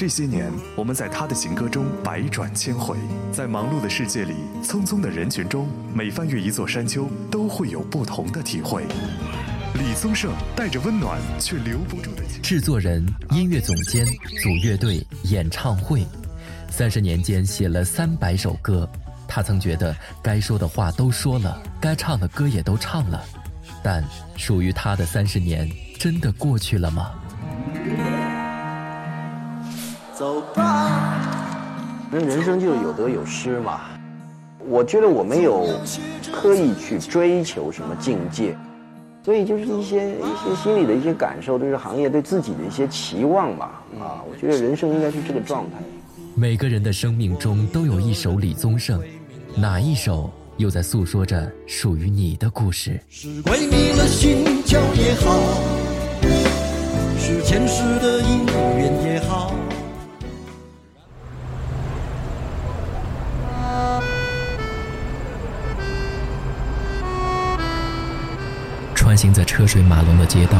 这些年，我们在他的行歌中百转千回，在忙碌的世界里，匆匆的人群中，每翻越一座山丘，都会有不同的体会。李宗盛带着温暖却留不住的制作人、音乐总监、组乐队、演唱会，三十年间写了三百首歌。他曾觉得该说的话都说了，该唱的歌也都唱了，但属于他的三十年真的过去了吗？走吧，那人生就是有得有失嘛。我觉得我没有刻意去追求什么境界。所以就是一些一些心里的一些感受，对这行业对自己的一些期望吧。啊，我觉得人生应该是这个状态。每个人的生命中都有一首李宗盛，哪一首又在诉说着属于你的故事？是鬼迷了心窍也好，是前世的因缘也好。穿行在车水马龙的街道，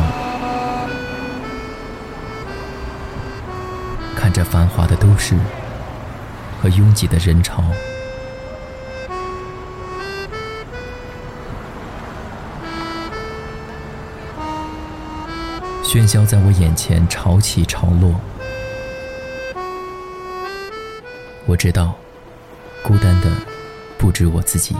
看着繁华的都市和拥挤的人潮，喧嚣在我眼前潮起潮落。我知道，孤单的不止我自己。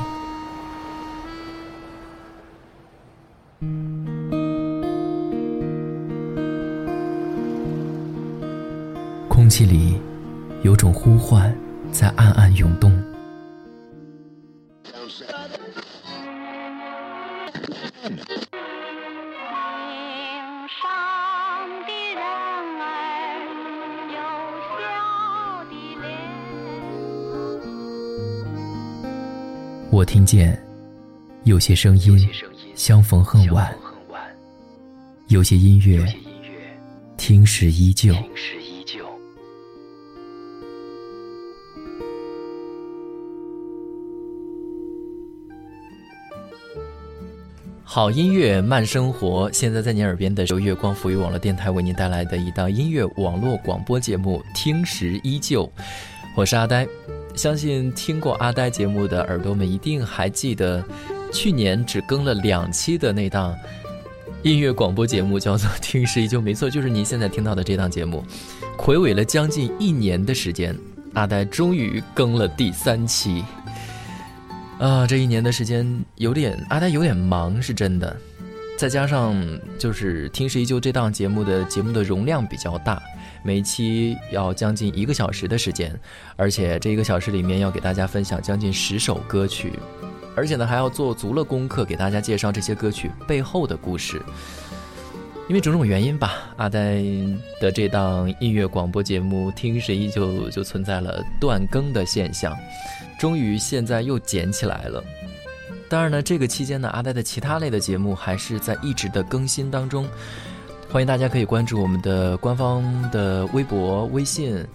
空气里有种呼唤在暗暗涌动。我听见有些声音相逢恨晚，有些音乐听时依旧。好音乐慢生活，现在在您耳边的由月光浮语网络电台为您带来的一档音乐网络广播节目《听时依旧》，我是阿呆。相信听过阿呆节目的耳朵们一定还记得，去年只更了两期的那档音乐广播节目叫做《听时依旧》，没错，就是您现在听到的这档节目。魁违了将近一年的时间，阿呆终于更了第三期。啊，这一年的时间有点阿呆有点忙，是真的。再加上就是《听时依旧》这档节目的节目的容量比较大，每期要将近一个小时的时间，而且这一个小时里面要给大家分享将近十首歌曲，而且呢还要做足了功课给大家介绍这些歌曲背后的故事。因为种种原因吧，阿呆的这档音乐广播节目《听时依旧》就存在了断更的现象。终于现在又捡起来了，当然呢，这个期间呢，阿呆的其他类的节目还是在一直的更新当中。欢迎大家可以关注我们的官方的微博、微信，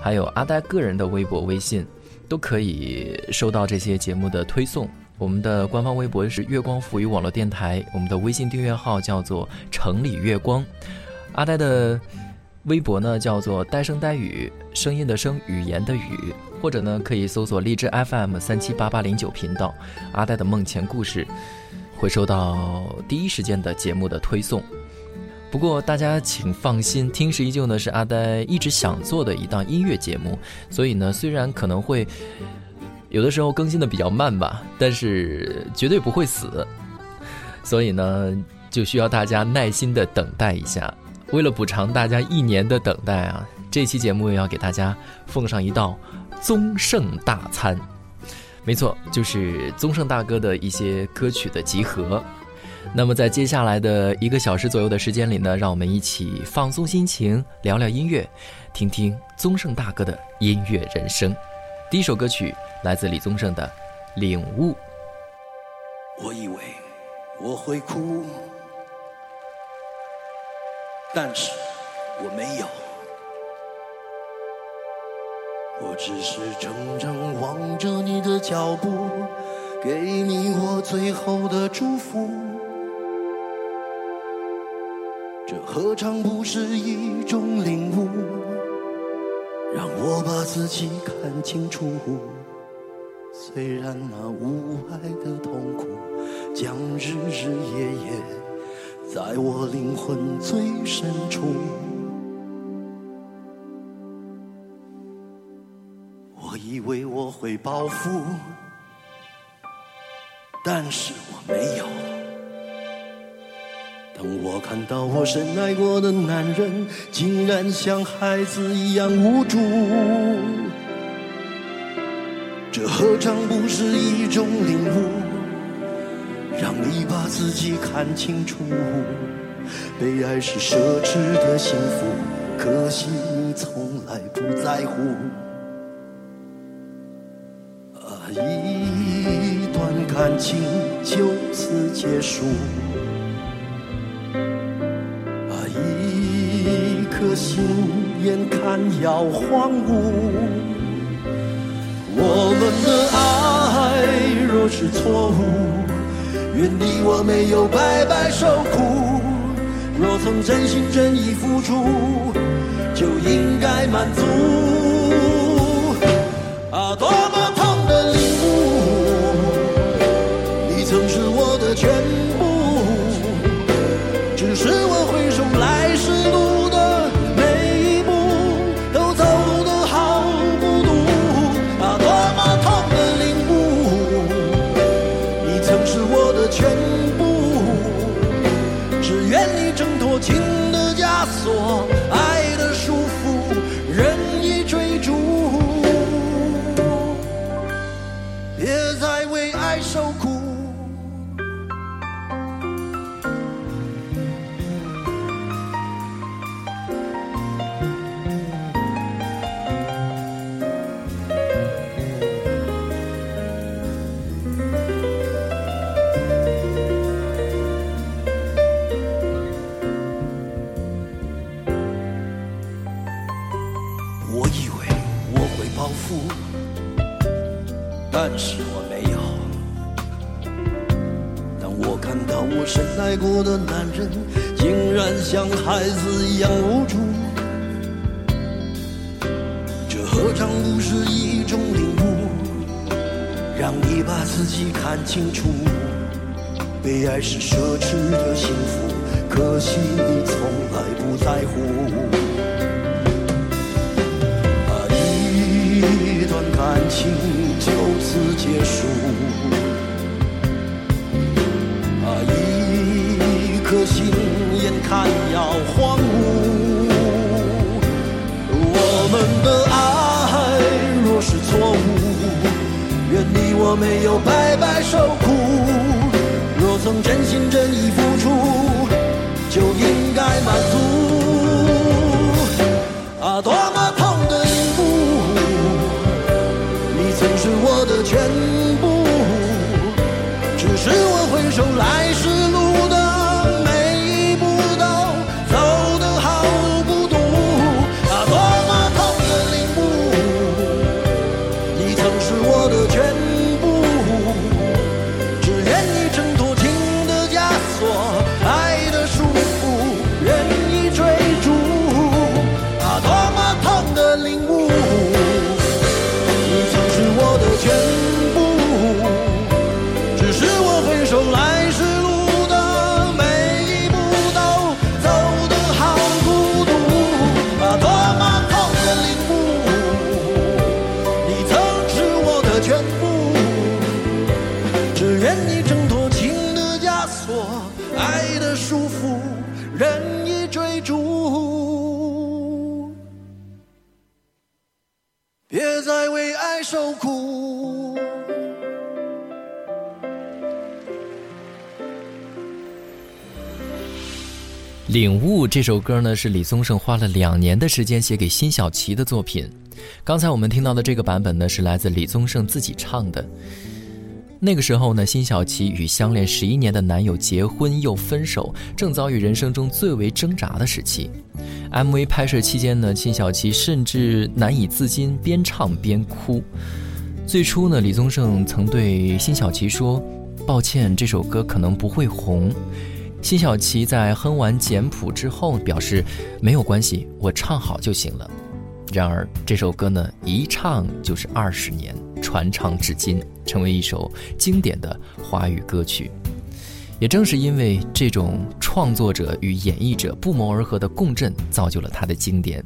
还有阿呆个人的微博、微信，都可以收到这些节目的推送。我们的官方微博是月光浮语网络电台，我们的微信订阅号叫做城里月光，阿呆的微博呢叫做呆声呆语，声音的声，语言的语。或者呢，可以搜索荔枝 FM 三七八八零九频道，阿呆的梦前故事，会收到第一时间的节目的推送。不过大家请放心，听时依旧呢是阿呆一直想做的一档音乐节目，所以呢，虽然可能会有的时候更新的比较慢吧，但是绝对不会死。所以呢，就需要大家耐心的等待一下。为了补偿大家一年的等待啊，这期节目要给大家奉上一道。宗盛大餐，没错，就是宗盛大哥的一些歌曲的集合。那么在接下来的一个小时左右的时间里呢，让我们一起放松心情，聊聊音乐，听听宗盛大哥的音乐人生。第一首歌曲来自李宗盛的《领悟》。我以为我会哭，但是我没有。我只是怔怔望着你的脚步，给你我最后的祝福。这何尝不是一种领悟？让我把自己看清楚。虽然那无爱的痛苦，将日日夜夜在我灵魂最深处。以为我会报复，但是我没有。当我看到我深爱过的男人，竟然像孩子一样无助，这何尝不是一种领悟？让你把自己看清楚，被爱是奢侈的幸福，可惜你从来不在乎。一段感情就此结束。啊，一颗心眼看要荒芜，我们的爱若是错误，愿你我没有白白受苦。若曾真心真意付出，就应该满足。啊，多领悟这首歌呢，是李宗盛花了两年的时间写给辛晓琪的作品。刚才我们听到的这个版本呢，是来自李宗盛自己唱的。那个时候呢，辛晓琪与相恋十一年的男友结婚又分手，正遭遇人生中最为挣扎的时期。MV 拍摄期间呢，辛晓琪甚至难以自禁，边唱边哭。最初呢，李宗盛曾对辛晓琪说：“抱歉，这首歌可能不会红。”辛晓琪在哼完简谱之后表示：“没有关系，我唱好就行了。”然而这首歌呢，一唱就是二十年，传唱至今，成为一首经典的华语歌曲。也正是因为这种创作者与演绎者不谋而合的共振，造就了它的经典。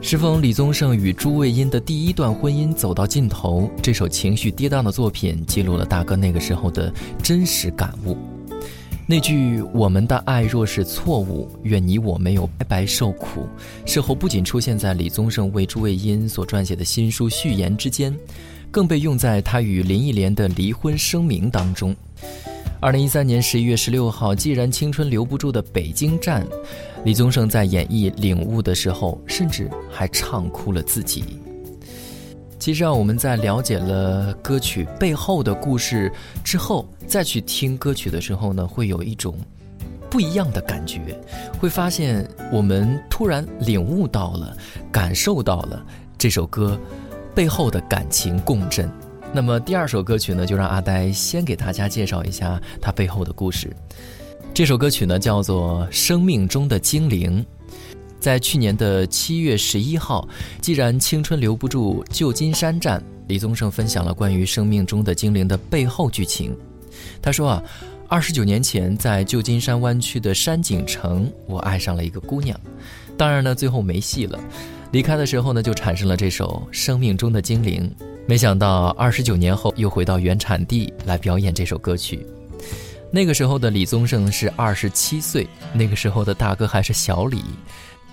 适逢李宗盛与朱卫茵的第一段婚姻走到尽头，这首情绪跌宕的作品记录了大哥那个时候的真实感悟。那句“我们的爱若是错误，愿你我没有白白受苦”，事后不仅出现在李宗盛为朱卫茵所撰写的新书序言之间，更被用在他与林忆莲的离婚声明当中。二零一三年十一月十六号，既然青春留不住的北京站，李宗盛在演绎《领悟》的时候，甚至还唱哭了自己。其实啊，我们在了解了歌曲背后的故事之后，再去听歌曲的时候呢，会有一种不一样的感觉，会发现我们突然领悟到了、感受到了这首歌背后的感情共振。那么第二首歌曲呢，就让阿呆先给大家介绍一下它背后的故事。这首歌曲呢叫做《生命中的精灵》。在去年的七月十一号，既然青春留不住旧金山站，李宗盛分享了关于《生命中的精灵》的背后剧情。他说啊，二十九年前在旧金山湾区的山景城，我爱上了一个姑娘，当然呢最后没戏了。离开的时候呢，就产生了这首《生命中的精灵》。没想到二十九年后又回到原产地来表演这首歌曲。那个时候的李宗盛是二十七岁，那个时候的大哥还是小李。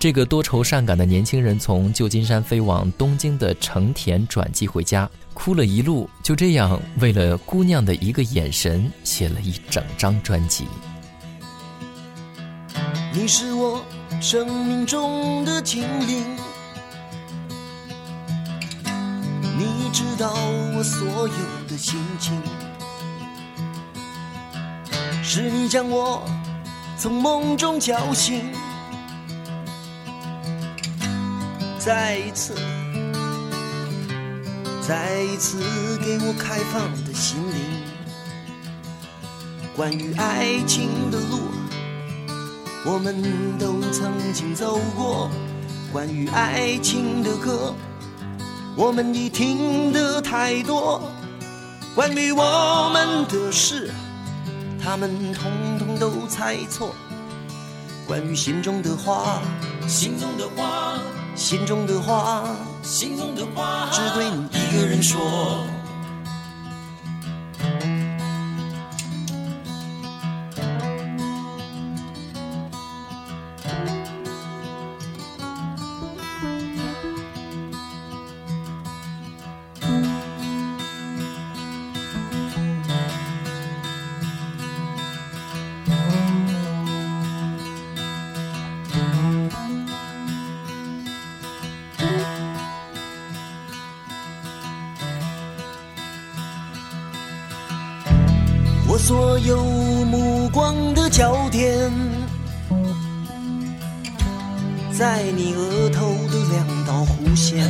这个多愁善感的年轻人从旧金山飞往东京的成田转机回家，哭了一路。就这样，为了姑娘的一个眼神，写了一整张专辑。你是我生命中的精灵。你知道我所有的心情，是你将我从梦中叫醒，再一次，再一次给我开放的心灵。关于爱情的路，我们都曾经走过；关于爱情的歌。我们已听得太多关于我们的事，他们统统都猜错。关于心中的话，心中的话，心中的话，心中的话，只对你一个人说。在你额头的两道弧线。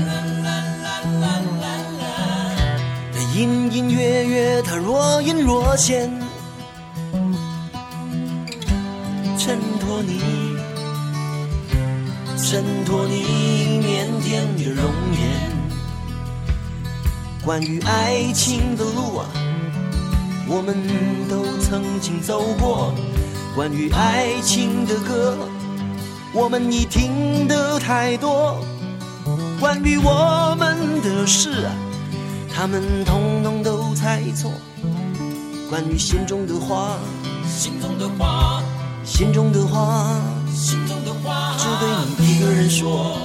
它隐隐约约，它若隐若现，衬托你，衬托你腼腆的容颜。关于爱情的路啊。我们都曾经走过关于爱情的歌，我们已听得太多。关于我们的事，他们统统都猜错。关于心中的话，心中的话，心中的话，心中的话，只对你一个人说。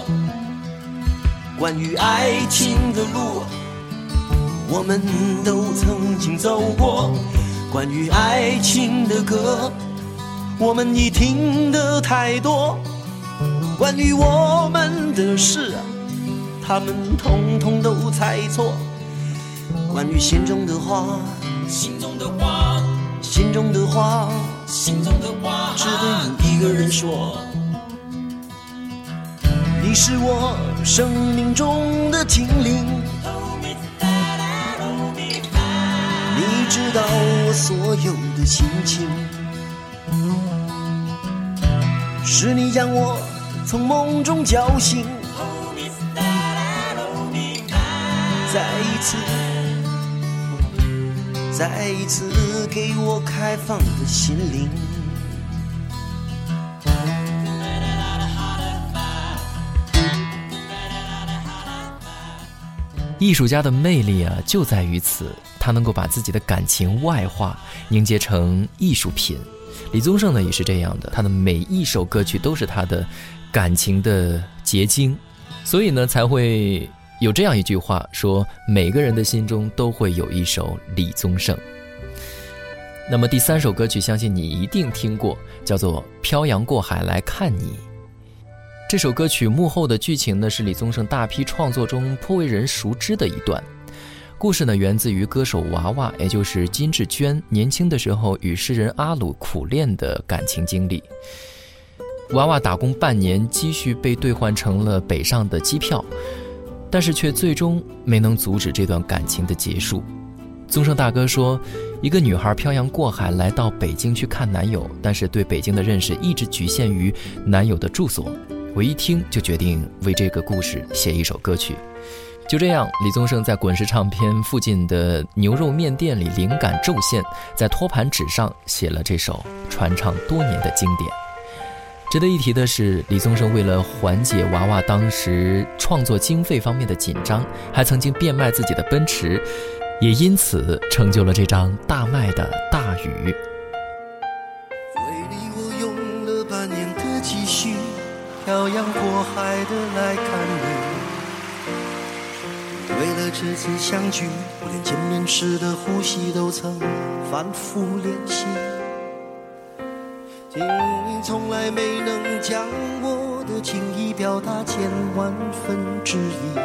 关于爱情的路。我们都曾经走过关于爱情的歌，我们已听得太多。关于我们的事，他们统统都猜错。关于心中的话，心中的话，心中的话，心中的话，只对你一个人说。你是我生命中的精灵。你知道我所有的心情，是你将我从梦中叫醒，再一次，再一次给我开放的心灵。艺术家的魅力啊，就在于此，他能够把自己的感情外化，凝结成艺术品。李宗盛呢也是这样的，他的每一首歌曲都是他的感情的结晶，所以呢才会有这样一句话说：每个人的心中都会有一首李宗盛。那么第三首歌曲，相信你一定听过，叫做《漂洋过海来看你》。这首歌曲幕后的剧情呢，是李宗盛大批创作中颇为人熟知的一段。故事呢，源自于歌手娃娃，也就是金志娟年轻的时候与诗人阿鲁苦恋的感情经历。娃娃打工半年，积蓄被兑换成了北上的机票，但是却最终没能阻止这段感情的结束。宗盛大哥说，一个女孩漂洋过海来到北京去看男友，但是对北京的认识一直局限于男友的住所。我一听就决定为这个故事写一首歌曲。就这样，李宗盛在滚石唱片附近的牛肉面店里灵感骤现，在托盘纸上写了这首传唱多年的经典。值得一提的是，李宗盛为了缓解娃娃当时创作经费方面的紧张，还曾经变卖自己的奔驰，也因此成就了这张大卖的大雨。为你，我用了半年的积蓄。漂洋过海的来看你，为了这次相聚，我连见面时的呼吸都曾反复练习。你从来没能将我的情意表达千万分之一。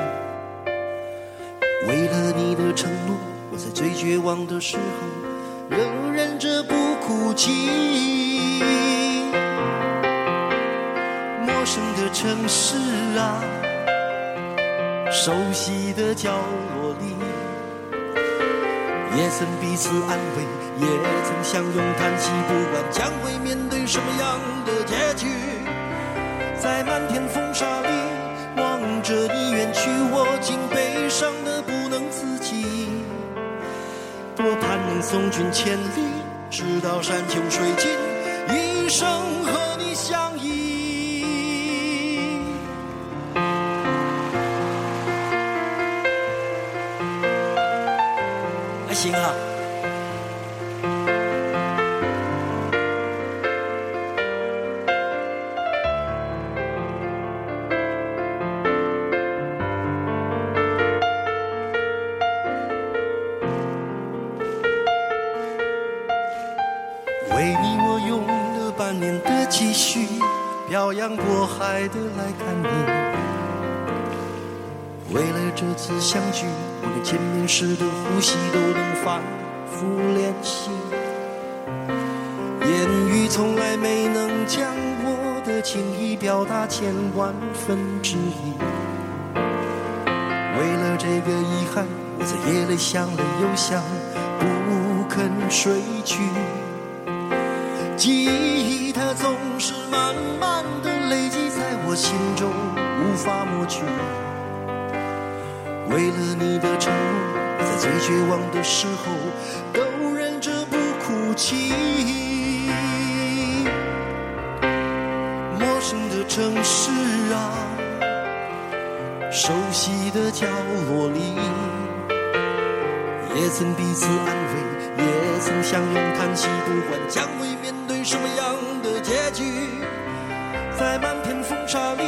为了你的承诺，我在最绝望的时候，仍忍着不哭泣。陌生的城市啊，熟悉的角落，也曾彼此安慰，也曾相拥叹息。不管将会面对什么样的结局，在漫天风沙里望着你远去，我竟悲伤的不能自己。多盼能送君千里，直到山穷水尽，一生和你相心了这次相聚。我连见面时的呼吸都能反复练习，言语从来没能将我的情意表达千万分之一。为了这个遗憾，我在夜里想了又想，不肯睡去。记忆它总是慢慢的累积在我心中，无法抹去。为了你的承诺，在最绝望的时候都忍着不哭泣。陌生的城市啊，熟悉的角落里，也曾彼此安慰，也曾相拥叹息。不管将会面对什么样的结局，在漫天风沙里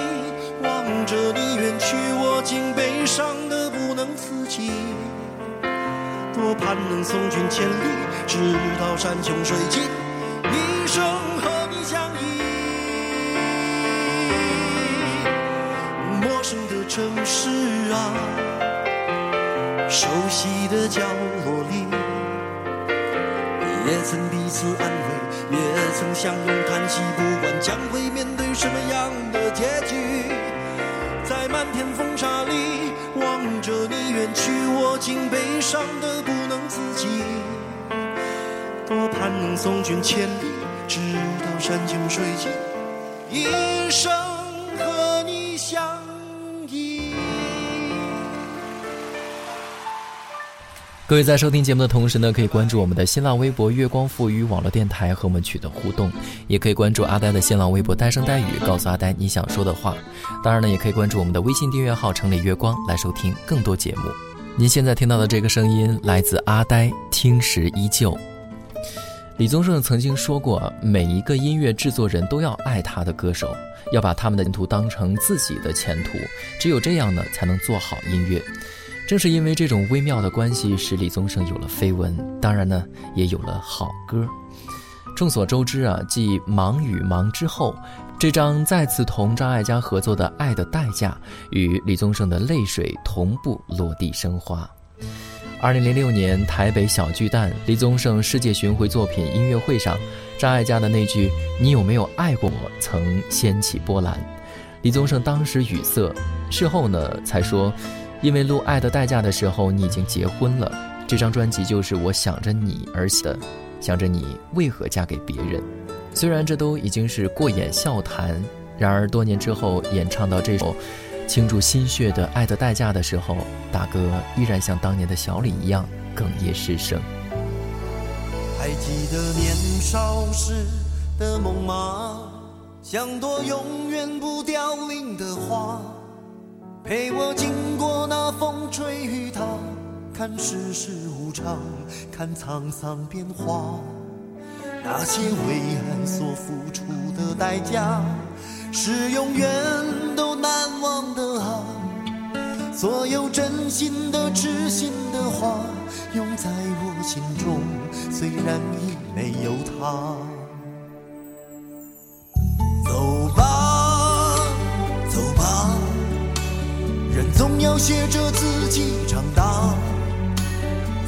望着你远去，我竟悲伤的。自己，多盼能送君千里，直到山穷水尽，一生和你相依。陌生的城市啊，熟悉的角落里，也曾彼此安慰，也曾相拥叹息。不管将会面对什么样的结局，在漫天风沙里。望着你远去，我竟悲伤的不能自己。多盼能送君千里，直到山穷水尽，一生各位在收听节目的同时呢，可以关注我们的新浪微博“月光赋予网络电台”和我们取得互动，也可以关注阿呆的新浪微博“呆声呆语”，告诉阿呆你想说的话。当然呢，也可以关注我们的微信订阅号“城里月光”来收听更多节目。您现在听到的这个声音来自阿呆，听时依旧。李宗盛曾经说过，每一个音乐制作人都要爱他的歌手，要把他们的前途当成自己的前途，只有这样呢，才能做好音乐。正是因为这种微妙的关系，使李宗盛有了绯闻，当然呢，也有了好歌。众所周知啊，继《忙与忙》之后，这张再次同张艾嘉合作的《爱的代价》与李宗盛的泪水同步落地生花。二零零六年台北小巨蛋李宗盛世界巡回作品音乐会上，张艾嘉的那句“你有没有爱过我”曾掀起波澜，李宗盛当时语塞，事后呢才说。因为录《爱的代价》的时候，你已经结婚了。这张专辑就是我想着你而写的，想着你为何嫁给别人。虽然这都已经是过眼笑谈，然而多年之后演唱到这首倾注心血的《爱的代价》的时候，大哥依然像当年的小李一样哽咽失声。还记得年少时的梦吗？像朵永远不凋零的花。陪我经过那风吹雨打，看世事无常，看沧桑变化。那些为爱所付出的代价，是永远都难忘的啊！所有真心的、痴心的话，永在我心中，虽然已没有他。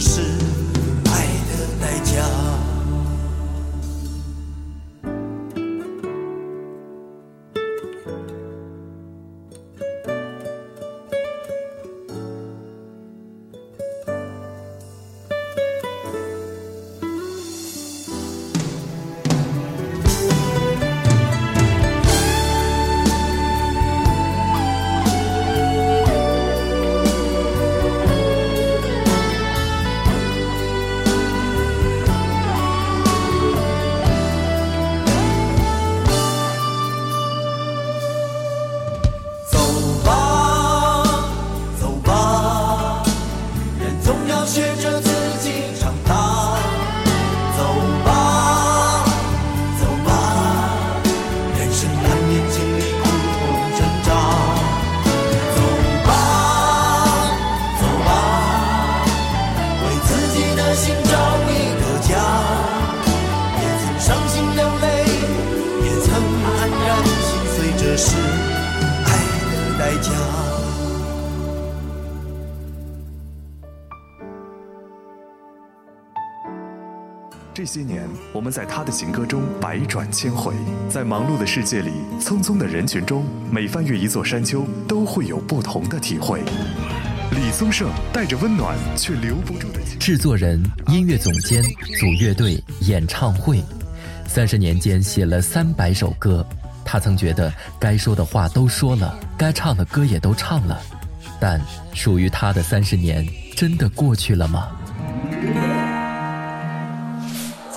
是我们在他的行歌中百转千回，在忙碌的世界里，匆匆的人群中，每翻越一座山丘，都会有不同的体会。李宗盛带着温暖却留不住的。制作人、音乐总监、组乐队、演唱会，三十年间写了三百首歌。他曾觉得该说的话都说了，该唱的歌也都唱了，但属于他的三十年真的过去了吗？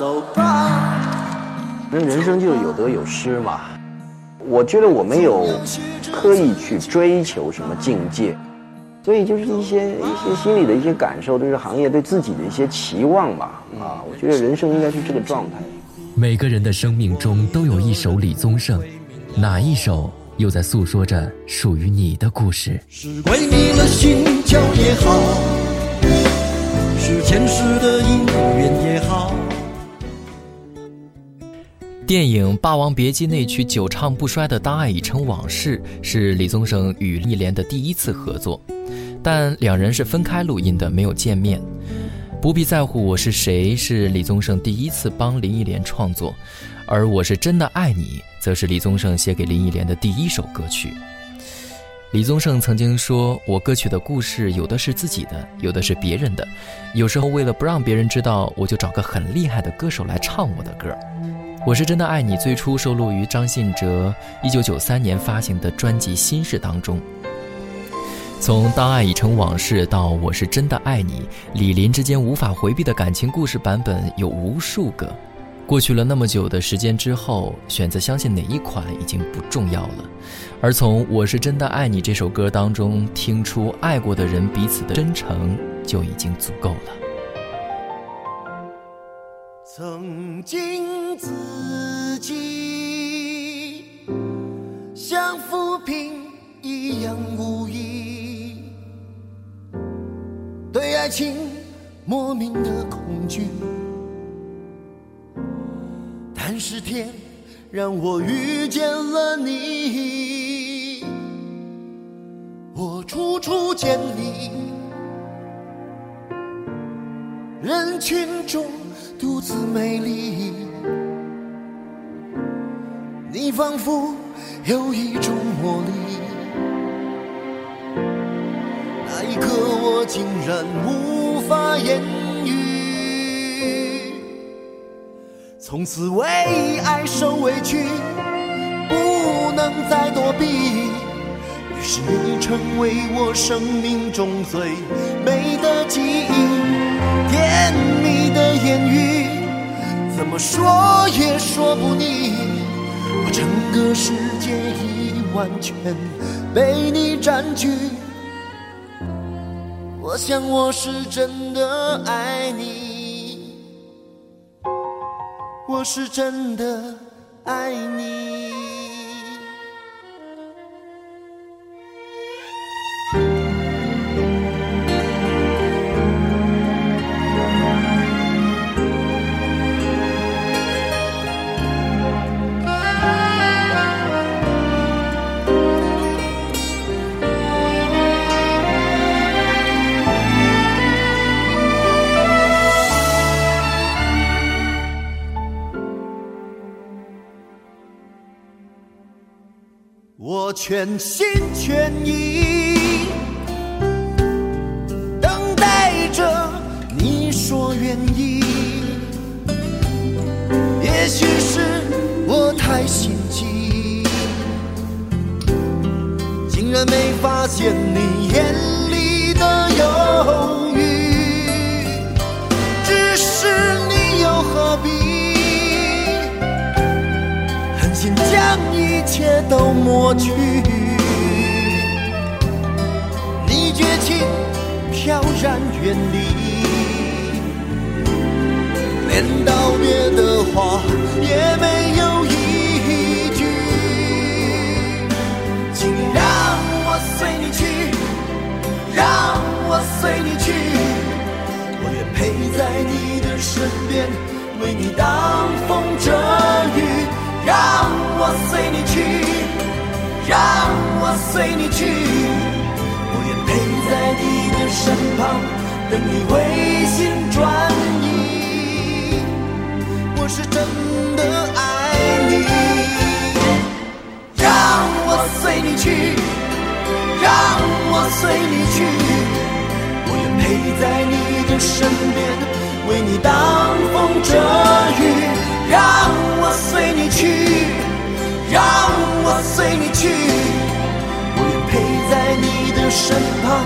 走吧，那人生就是有得有失嘛。我觉得我没有刻意去追求什么境界，所以就是一些一些心里的一些感受，就是行业对自己的一些期望吧。啊，我觉得人生应该是这个状态。每个人的生命中都有一首李宗盛，哪一首又在诉说着属于你的故事？是鬼迷了心窍也好，是前世的因缘也好。电影《霸王别姬》那曲久唱不衰的《当爱已成往事》是李宗盛与林忆莲的第一次合作，但两人是分开录音的，没有见面。不必在乎我是谁是李宗盛第一次帮林忆莲创作，而我是真的爱你，则是李宗盛写给林忆莲的第一首歌曲。李宗盛曾经说：“我歌曲的故事有的是自己的，有的是别人的。有时候为了不让别人知道，我就找个很厉害的歌手来唱我的歌。”我是真的爱你，最初收录于张信哲1993年发行的专辑《心事》当中。从当爱已成往事到我是真的爱你，李林之间无法回避的感情故事版本有无数个。过去了那么久的时间之后，选择相信哪一款已经不重要了，而从我是真的爱你这首歌当中听出爱过的人彼此的真诚，就已经足够了。曾经自己像浮萍一样无依，对爱情莫名的恐惧。但是天让我遇见了你，我处处见你，人群中。独自美丽，你仿佛有一种魔力。那一刻，我竟然无法言语。从此为爱受委屈，不能再躲避。于是你成为我生命中最美的记忆。甜蜜的言语，怎么说也说不腻。整个世界已完全被你占据。我想我是真的爱你，我是真的爱你。全心全意等待着你说愿意。也许是我太心急，竟然没发现你眼里的犹一切都抹去，你绝情飘然远离，连道别的话也没有一句。请让我随你去，让我随你去，我愿陪在你的身边，为你挡风遮雨。让我随你去，让我随你去，我愿陪在你的身旁，等你回心转意。我是真的爱你。让我随你去，让我随你去，我愿陪在你的身边，为你挡身旁，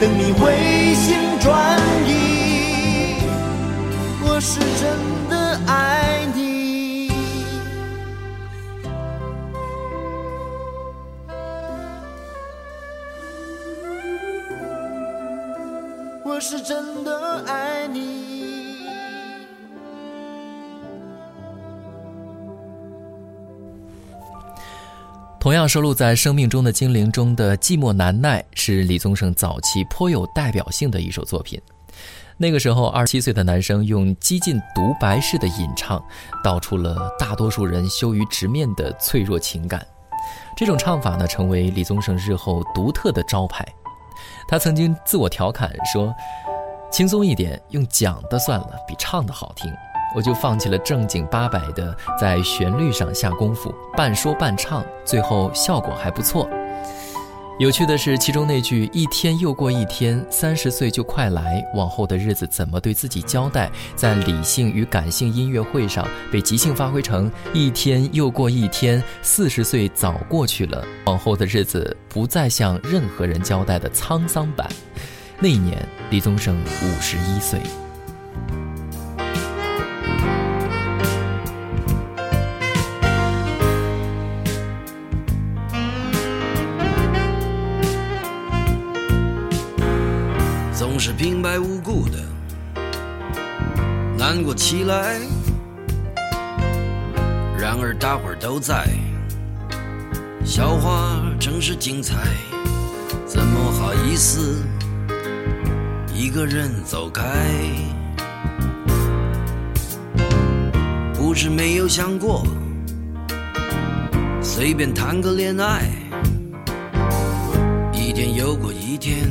等你回心转意。我是真的爱你。我是真的爱你。同样收录在《生命中的精灵》中的《寂寞难耐》是李宗盛早期颇有代表性的一首作品。那个时候，二十七岁的男生用激进独白式的吟唱，道出了大多数人羞于直面的脆弱情感。这种唱法呢，成为李宗盛日后独特的招牌。他曾经自我调侃说：“轻松一点，用讲的算了，比唱的好听。”我就放弃了正经八百的在旋律上下功夫，半说半唱，最后效果还不错。有趣的是，其中那句“一天又过一天，三十岁就快来，往后的日子怎么对自己交代”，在理性与感性音乐会上被即兴发挥成“一天又过一天，四十岁早过去了，往后的日子不再向任何人交代”的沧桑版。那一年，李宗盛五十一岁。总是平白无故的难过起来，然而大伙儿都在，笑话真是精彩，怎么好意思一个人走开？不是没有想过随便谈个恋爱，一天又过一天。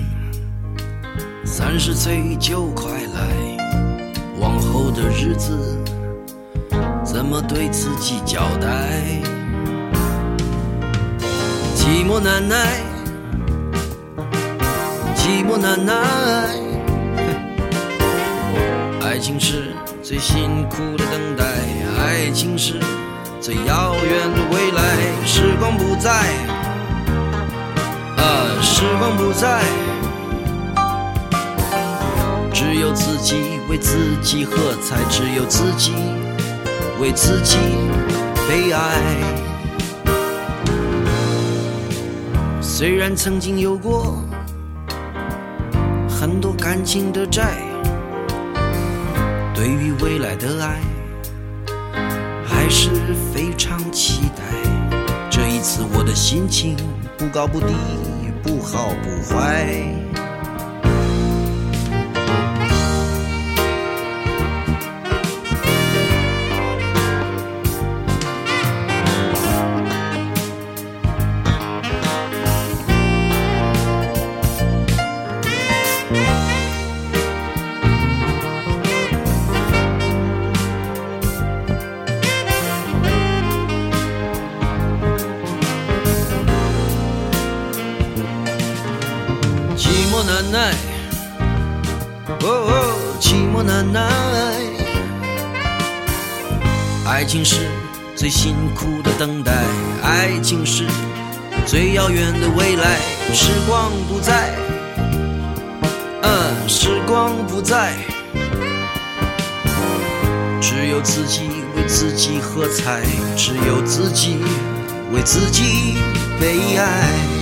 三十岁就快来，往后的日子怎么对自己交代？寂寞难耐，寂寞难耐，爱情是最辛苦的等待，爱情是最遥远的未来。时光不再，啊，时光不再。自己为自己喝彩，只有自己为自己。悲哀。虽然曾经有过很多感情的债，对于未来的爱还是非常期待。这一次我的心情不高不低，不好不坏。最遥远的未来。时光不再，嗯，时光不再，只有自己为自己喝彩，只有自己为自己悲哀。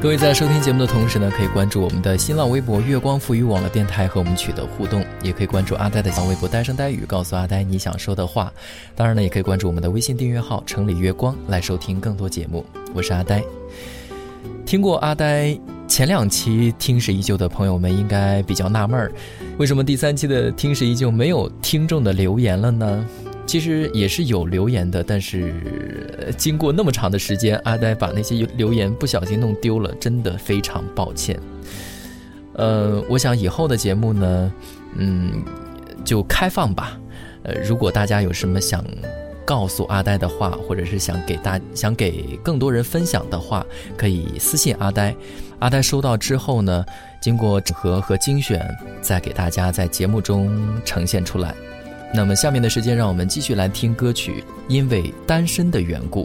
各位在收听节目的同时呢，可以关注我们的新浪微博“月光赋予网络电台”和我们取得互动，也可以关注阿呆的新浪微博“呆声呆语”，告诉阿呆你想说的话。当然呢，也可以关注我们的微信订阅号“城里月光”来收听更多节目。我是阿呆。听过阿呆前两期《听时依旧》的朋友们应该比较纳闷儿，为什么第三期的《听时依旧》没有听众的留言了呢？其实也是有留言的，但是经过那么长的时间，阿呆把那些留言不小心弄丢了，真的非常抱歉。呃，我想以后的节目呢，嗯，就开放吧。呃，如果大家有什么想告诉阿呆的话，或者是想给大想给更多人分享的话，可以私信阿呆。阿呆收到之后呢，经过整合和精选，再给大家在节目中呈现出来。那么下面的时间，让我们继续来听歌曲《因为单身的缘故》。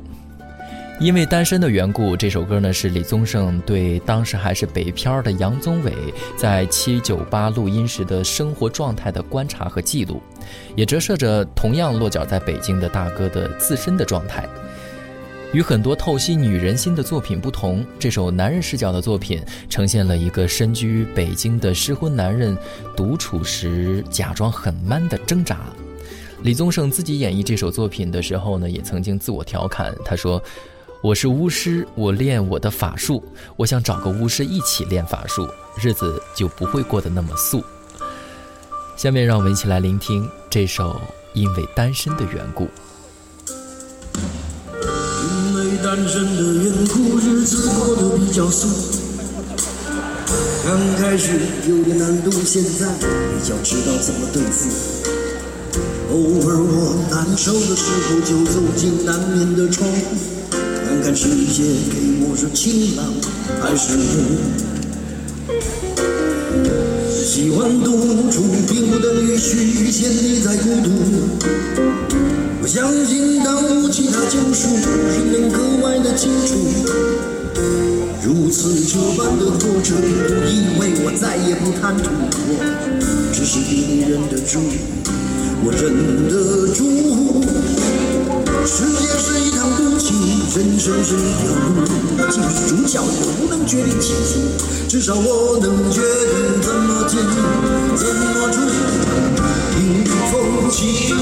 因为单身的缘故，这首歌呢是李宗盛对当时还是北漂的杨宗纬在七九八录音时的生活状态的观察和记录，也折射着同样落脚在北京的大哥的自身的状态。与很多透析女人心的作品不同，这首男人视角的作品呈现了一个身居北京的失婚男人独处时假装很 man 的挣扎。李宗盛自己演绎这首作品的时候呢，也曾经自我调侃，他说。我是巫师，我练我的法术。我想找个巫师一起练法术，日子就不会过得那么素。下面让我们一起来聆听这首《因为单身的缘故》。单身的缘故，日子过得比较素。刚开始有点难度，现在比较知道怎么对付。偶尔我难受的时候，就走进南面的窗户。看看世界给我是晴朗还是雾。喜欢独处，并不等于虚陷你在孤独。我相信当无其他救赎，人能格外的清楚。如此这般的活着，不因为我再也不贪图，只是你忍得住，我忍得住。世界是一场赌局，人生是一条路。既不是主角，也不能决定前途，至少我能决定怎么进，怎么出。迎风起舞，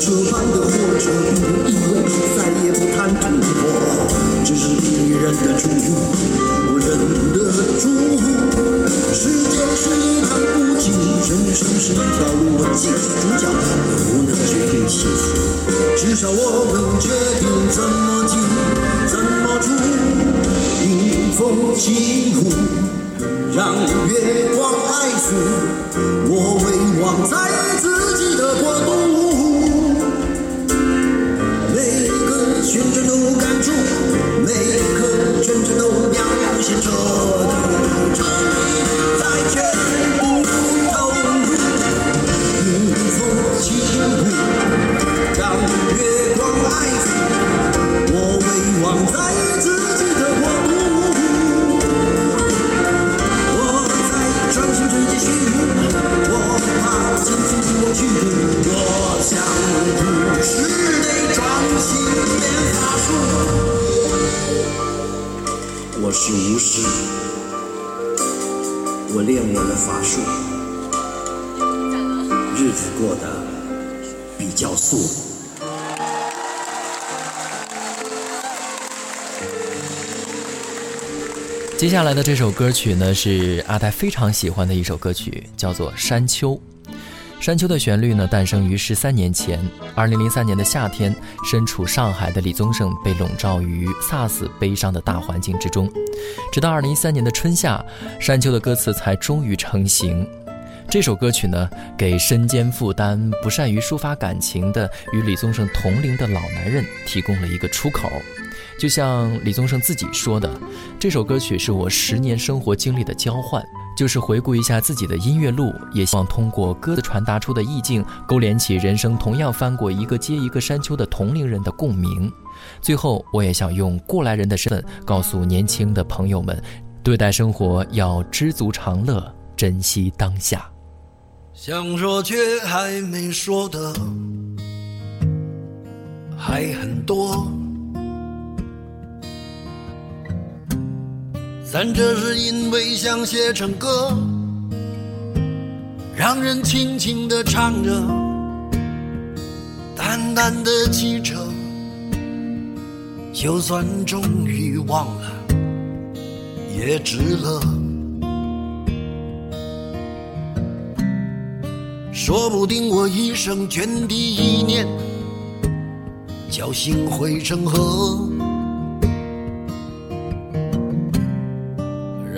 这般的活着，不因为再也不贪图，我只是你忍得住，我忍得住。世界是一场孤寂，人生是一条路，我既是主角，不能决定起伏，至少我能决定怎么进，怎么出。迎风起下来的这首歌曲呢，是阿呆非常喜欢的一首歌曲，叫做《山丘》。《山丘》的旋律呢，诞生于十三年前，二零零三年的夏天，身处上海的李宗盛被笼罩于 SARS 悲伤的大环境之中，直到二零一三年的春夏，《山丘》的歌词才终于成型。这首歌曲呢，给身兼负担、不善于抒发感情的与李宗盛同龄的老男人提供了一个出口。就像李宗盛自己说的，这首歌曲是我十年生活经历的交换，就是回顾一下自己的音乐路，也希望通过歌词传达出的意境，勾连起人生同样翻过一个接一个山丘的同龄人的共鸣。最后，我也想用过来人的身份，告诉年轻的朋友们，对待生活要知足常乐，珍惜当下。想说却还没说的还很多。但这是因为想写成歌，让人轻轻地唱着，淡淡的记着，就算终于忘了，也值了。说不定我一生涓滴一念，侥幸汇成河。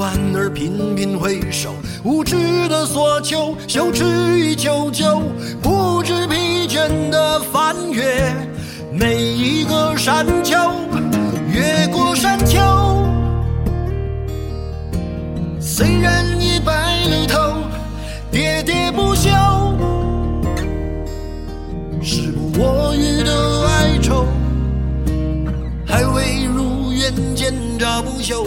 安而频频回首，无知的索求，羞耻与求救，不知疲倦的翻越每一个山丘，越过山丘。虽然已白了头，喋喋不休，时不我予的哀愁，还未如愿见着不朽，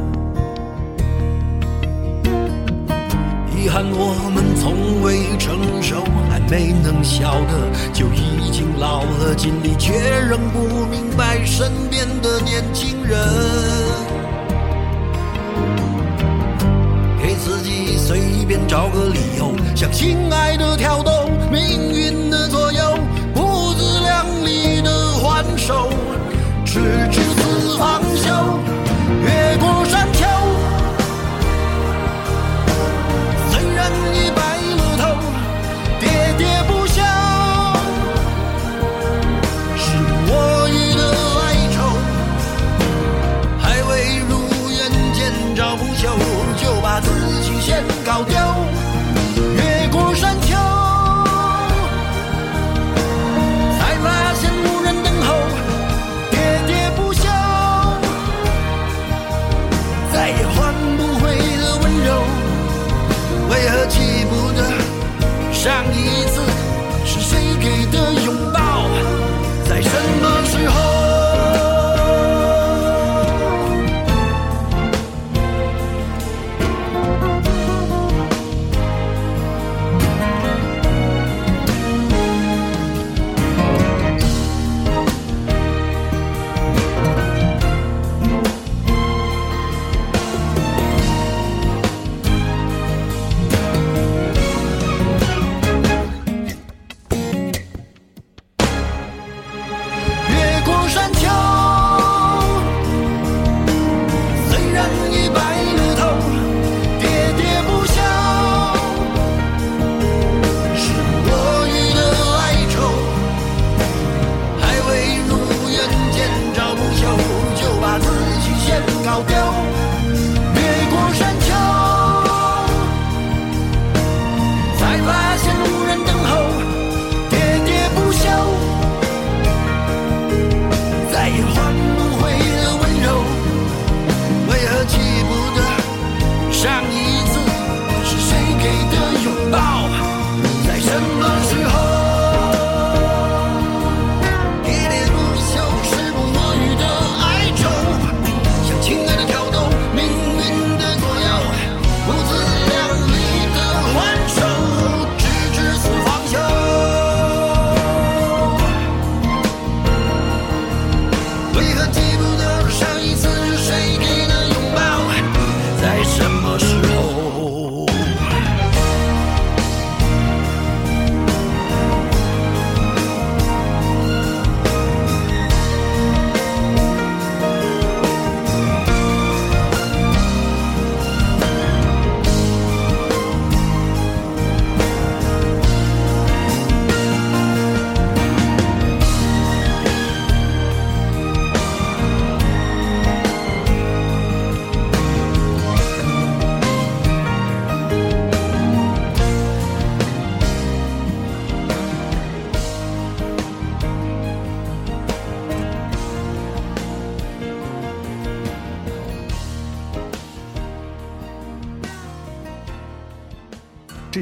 遗憾我们从未成熟，还没能晓得，就已经老了，尽力却仍不明白身边的年轻人。给自己随便找个理由，向心爱的挑逗，命运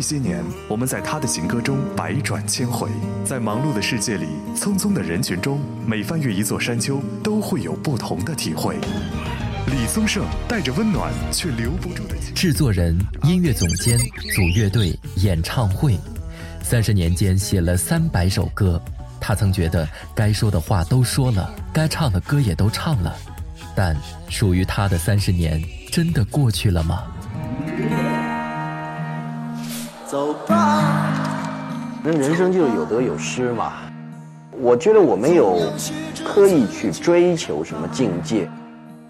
些年，我们在他的行歌中百转千回，在忙碌的世界里，匆匆的人群中，每翻越一座山丘，都会有不同的体会。李宗盛带着温暖却留不住的制作人、音乐总监、组乐队、演唱会，三十年间写了三百首歌。他曾觉得该说的话都说了，该唱的歌也都唱了，但属于他的三十年真的过去了吗？走吧，那人生就是有得有失嘛。我觉得我没有刻意去追求什么境界，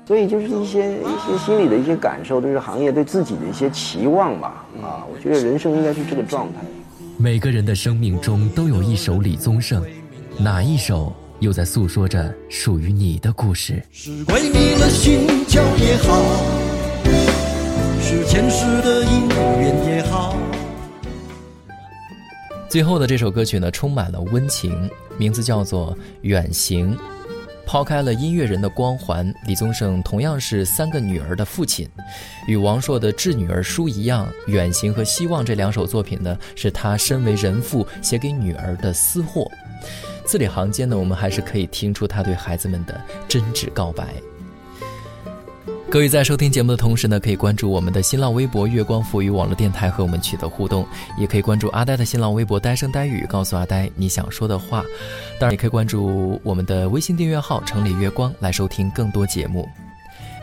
所以就是一些一些心里的一些感受，对这行业对自己的一些期望吧。啊，我觉得人生应该是这个状态。每个人的生命中都有一首李宗盛，哪一首又在诉说着属于你的故事？是鬼迷了心窍也好，是前世的因缘也好。最后的这首歌曲呢，充满了温情，名字叫做《远行》。抛开了音乐人的光环，李宗盛同样是三个女儿的父亲，与王朔的《致女儿书》一样，《远行》和《希望》这两首作品呢，是他身为人父写给女儿的私货。字里行间呢，我们还是可以听出他对孩子们的真挚告白。各位在收听节目的同时呢，可以关注我们的新浪微博“月光赋予网络电台”和我们取得互动，也可以关注阿呆的新浪微博“呆声呆语”，告诉阿呆你想说的话。当然，也可以关注我们的微信订阅号“城里月光”来收听更多节目。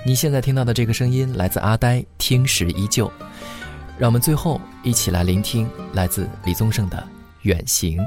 你现在听到的这个声音来自阿呆，听时依旧。让我们最后一起来聆听来自李宗盛的《远行》。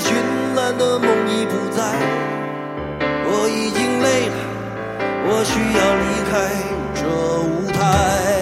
绚烂的梦已不在我已经累了我需要离开这舞台。